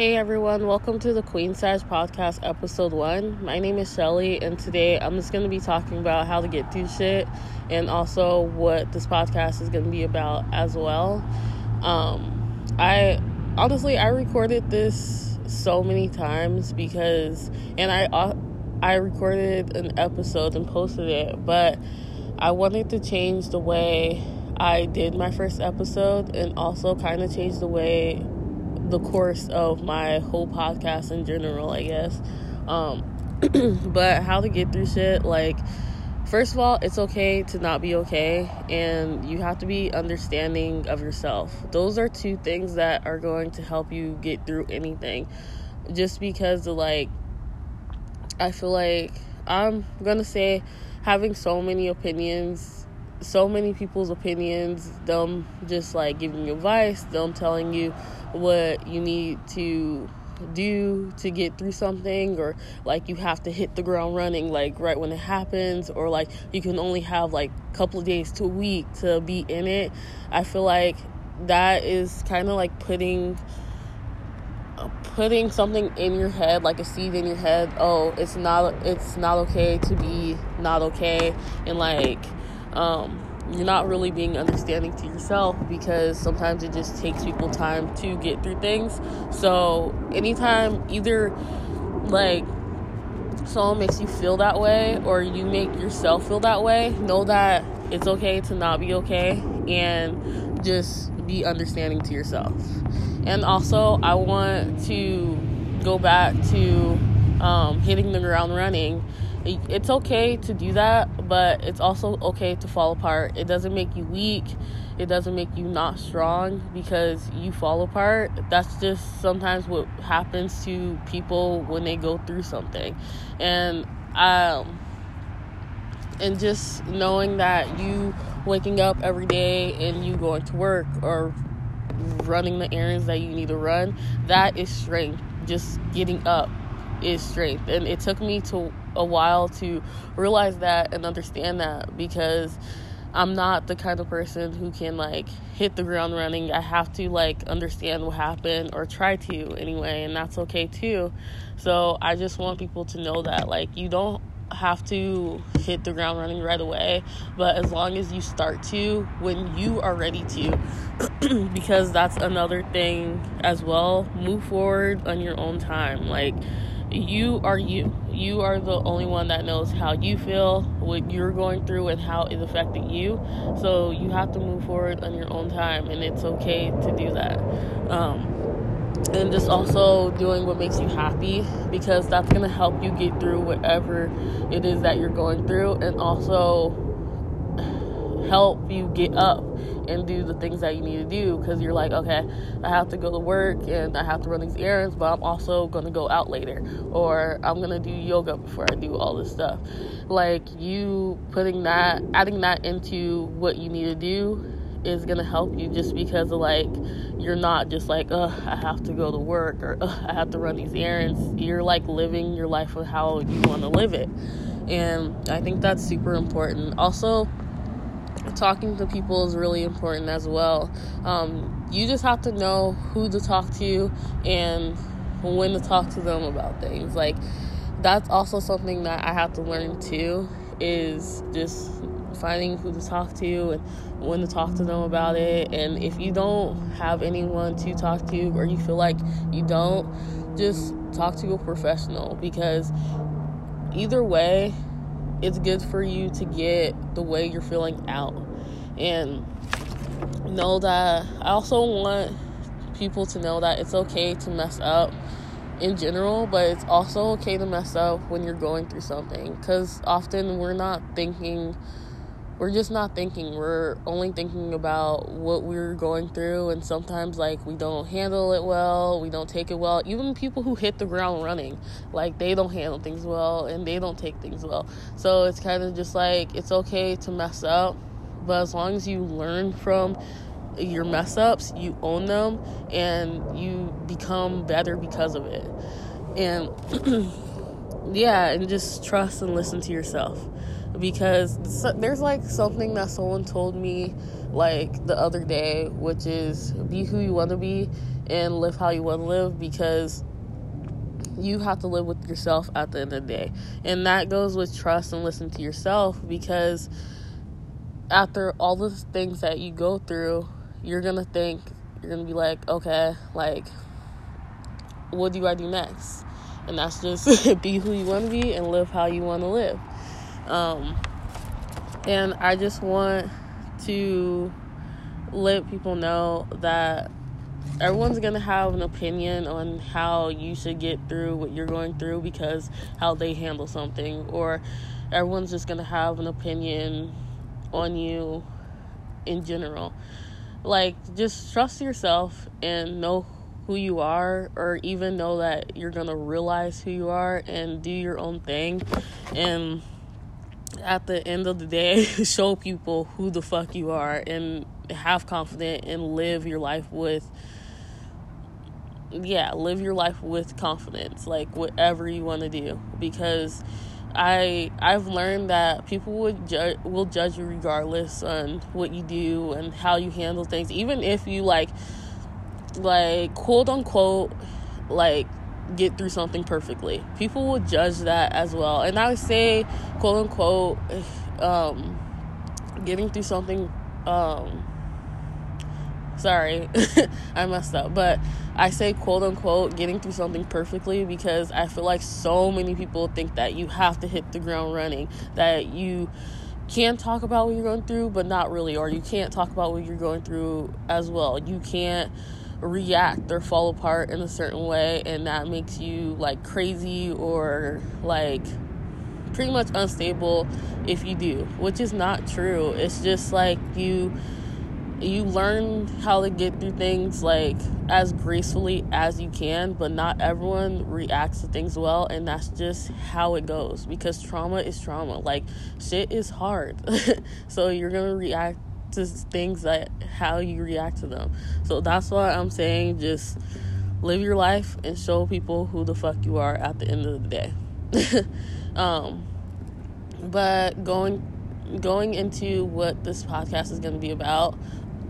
Hey everyone, welcome to the Queen Size Podcast, episode one. My name is Shelly, and today I'm just going to be talking about how to get through shit and also what this podcast is going to be about as well. Um, I honestly, I recorded this so many times because, and I, uh, I recorded an episode and posted it, but I wanted to change the way I did my first episode and also kind of change the way the course of my whole podcast in general, I guess. Um, but how to get through shit, like, first of all, it's okay to not be okay, and you have to be understanding of yourself. Those are two things that are going to help you get through anything. Just because, of, like, I feel like I'm gonna say having so many opinions so many people's opinions, them just like giving you advice, them telling you what you need to do to get through something or like you have to hit the ground running like right when it happens or like you can only have like a couple of days to a week to be in it. I feel like that is kind of like putting putting something in your head like a seed in your head oh it's not it's not okay to be not okay and like um you're not really being understanding to yourself because sometimes it just takes people time to get through things. So, anytime either like someone makes you feel that way or you make yourself feel that way, know that it's okay to not be okay and just be understanding to yourself. And also, I want to go back to um, hitting the ground running it's okay to do that, but it's also okay to fall apart. It doesn't make you weak. It doesn't make you not strong because you fall apart. That's just sometimes what happens to people when they go through something. And um and just knowing that you waking up every day and you going to work or running the errands that you need to run, that is strength. Just getting up is strength. And it took me to a while to realize that and understand that because I'm not the kind of person who can like hit the ground running. I have to like understand what happened or try to anyway, and that's okay too. So I just want people to know that like you don't have to hit the ground running right away, but as long as you start to when you are ready to, because that's another thing as well, move forward on your own time. Like, you are you. You are the only one that knows how you feel, what you're going through, and how it's affecting you. So you have to move forward on your own time, and it's okay to do that. Um, and just also doing what makes you happy because that's going to help you get through whatever it is that you're going through, and also help you get up and do the things that you need to do because you're like, okay, I have to go to work and I have to run these errands, but I'm also going to go out later or I'm going to do yoga before I do all this stuff. Like you putting that, adding that into what you need to do is going to help you just because of like you're not just like, oh, I have to go to work or I have to run these errands. You're like living your life with how you want to live it. And I think that's super important. Also, talking to people is really important as well. Um, you just have to know who to talk to and when to talk to them about things. Like, that's also something that I have to learn too, is just finding who to talk to and when to talk to them about it. And if you don't have anyone to talk to or you feel like you don't, just talk to a professional because either way, it's good for you to get the way you're feeling out. And know that I also want people to know that it's okay to mess up in general, but it's also okay to mess up when you're going through something because often we're not thinking we're just not thinking. We're only thinking about what we're going through, and sometimes, like, we don't handle it well, we don't take it well. Even people who hit the ground running, like, they don't handle things well and they don't take things well. So it's kind of just like it's okay to mess up, but as long as you learn from your mess ups, you own them, and you become better because of it. And yeah, and just trust and listen to yourself because there's like something that someone told me like the other day which is be who you want to be and live how you want to live because you have to live with yourself at the end of the day. And that goes with trust and listen to yourself because after all the things that you go through, you're going to think, you're going to be like, okay, like, what do I do next? And that's just be who you want to be and live how you want to live. Um, and I just want to let people know that everyone's going to have an opinion on how you should get through what you're going through because how they handle something or everyone's just going to have an opinion on you in general. Like just trust yourself and know who you are or even know that you're going to realize who you are and do your own thing and at the end of the day show people who the fuck you are and have confidence and live your life with yeah, live your life with confidence, like whatever you want to do, because I I've learned that people would ju- will judge you regardless on what you do and how you handle things, even if you like like quote unquote like get through something perfectly. People will judge that as well, and I would say quote unquote um, getting through something um, Sorry, I messed up. But I say quote unquote getting through something perfectly because I feel like so many people think that you have to hit the ground running, that you can talk about what you're going through, but not really, or you can't talk about what you're going through as well. You can't react or fall apart in a certain way, and that makes you like crazy or like pretty much unstable if you do, which is not true. It's just like you you learn how to get through things like as gracefully as you can, but not everyone reacts to things well, and that's just how it goes because trauma is trauma. Like, shit is hard, so you're gonna react to things that how you react to them. So that's why I'm saying just live your life and show people who the fuck you are at the end of the day. um, but going going into what this podcast is going to be about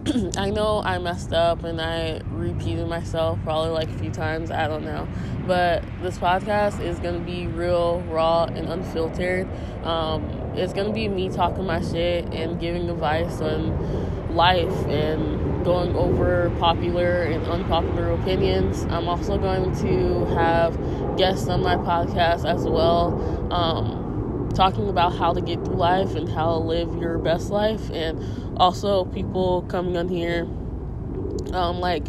I know I messed up and I repeated myself probably like a few times. I don't know. But this podcast is going to be real, raw, and unfiltered. Um, it's to be me talking my shit and giving advice on life and going over popular and unpopular opinions. I'm also going to have guests on my podcast as well. Um, talking about how to get through life and how to live your best life, and also people coming on here, um, like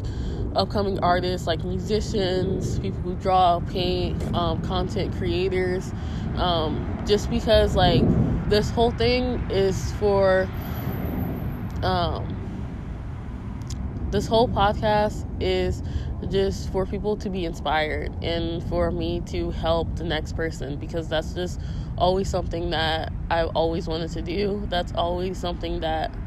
upcoming artists, like musicians, people who draw, paint, um, content creators, um, just because like this whole thing is for um, this whole podcast is just for people to be inspired and for me to help the next person because that's just always something that I've always wanted to do. That's always something that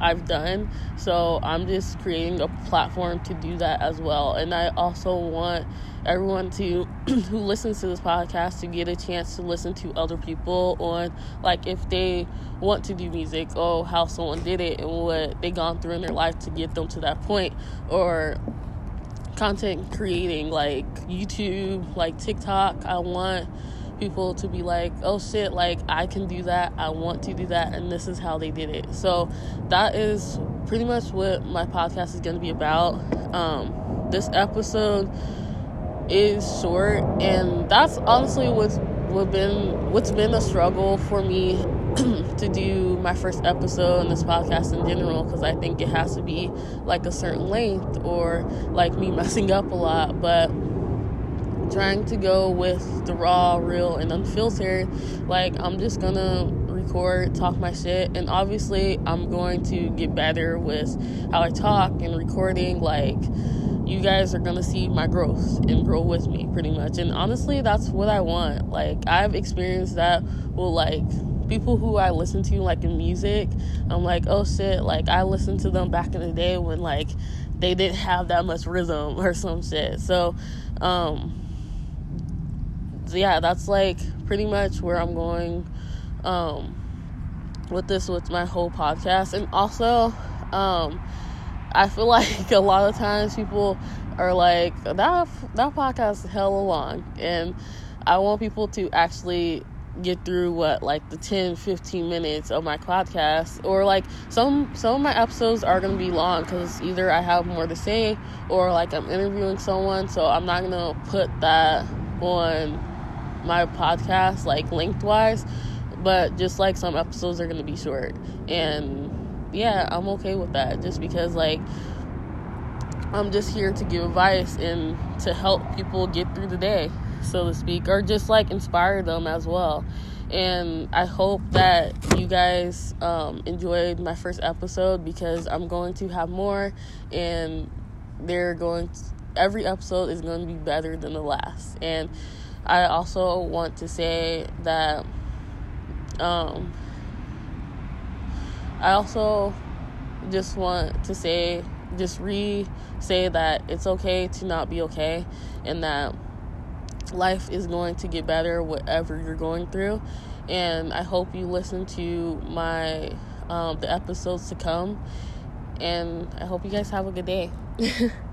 I've done. So I'm just creating a platform to do that as well. And I also want everyone to who listens to this podcast to get a chance to listen to other people on like if they want to do music or how someone did it and what they gone through in their life to get them to that point or content creating like YouTube, like TikTok. I want people to be like, oh shit, like I can do that, I want to do that, and this is how they did it. So that is pretty much what my podcast is going to be about. Um, this episode is short, and that's honestly what's what been what's been a struggle for me to do my first episode in this podcast in general because I think it has to be like a certain length or like me messing up a lot, but trying to go with the raw, real, and unfiltered. Like, I'm just gonna record, talk my shit, and obviously, I'm going to get better with how I talk and recording. Like, you guys are gonna see my growth and grow with me pretty much. And honestly, that's what I want. Like, I've experienced that with like people who I listen to, like in music. I'm like, oh shit, like, I listened to them back in the day when like they didn't have that much rhythm or some shit. So, um, yeah, that's like pretty much where I'm going um, with this with my whole podcast. And also, um, I feel like a lot of times people are like that that podcast is hella long. And I want people to actually get through what like the 10 15 minutes of my podcast. Or like some some of my episodes are going to be long cuz either I have more to say or like I'm interviewing someone. So I'm not going to put that on my podcast like lengthwise but just like some episodes are going to be short and yeah, I'm okay with that just because like I'm just here to give advice and to help people get through the day, so to speak, or just like inspire them as well. And I hope that you guys um, enjoyed my first episode because I'm going to have more, and they're going. To, every episode is going to be better than the last. And I also want to say that um, I also just want to say, just re say that it's okay to not be okay and that life is going to get better whatever you're going through. And I hope you listen to my um, the episodes to come. And I hope you guys have a good day.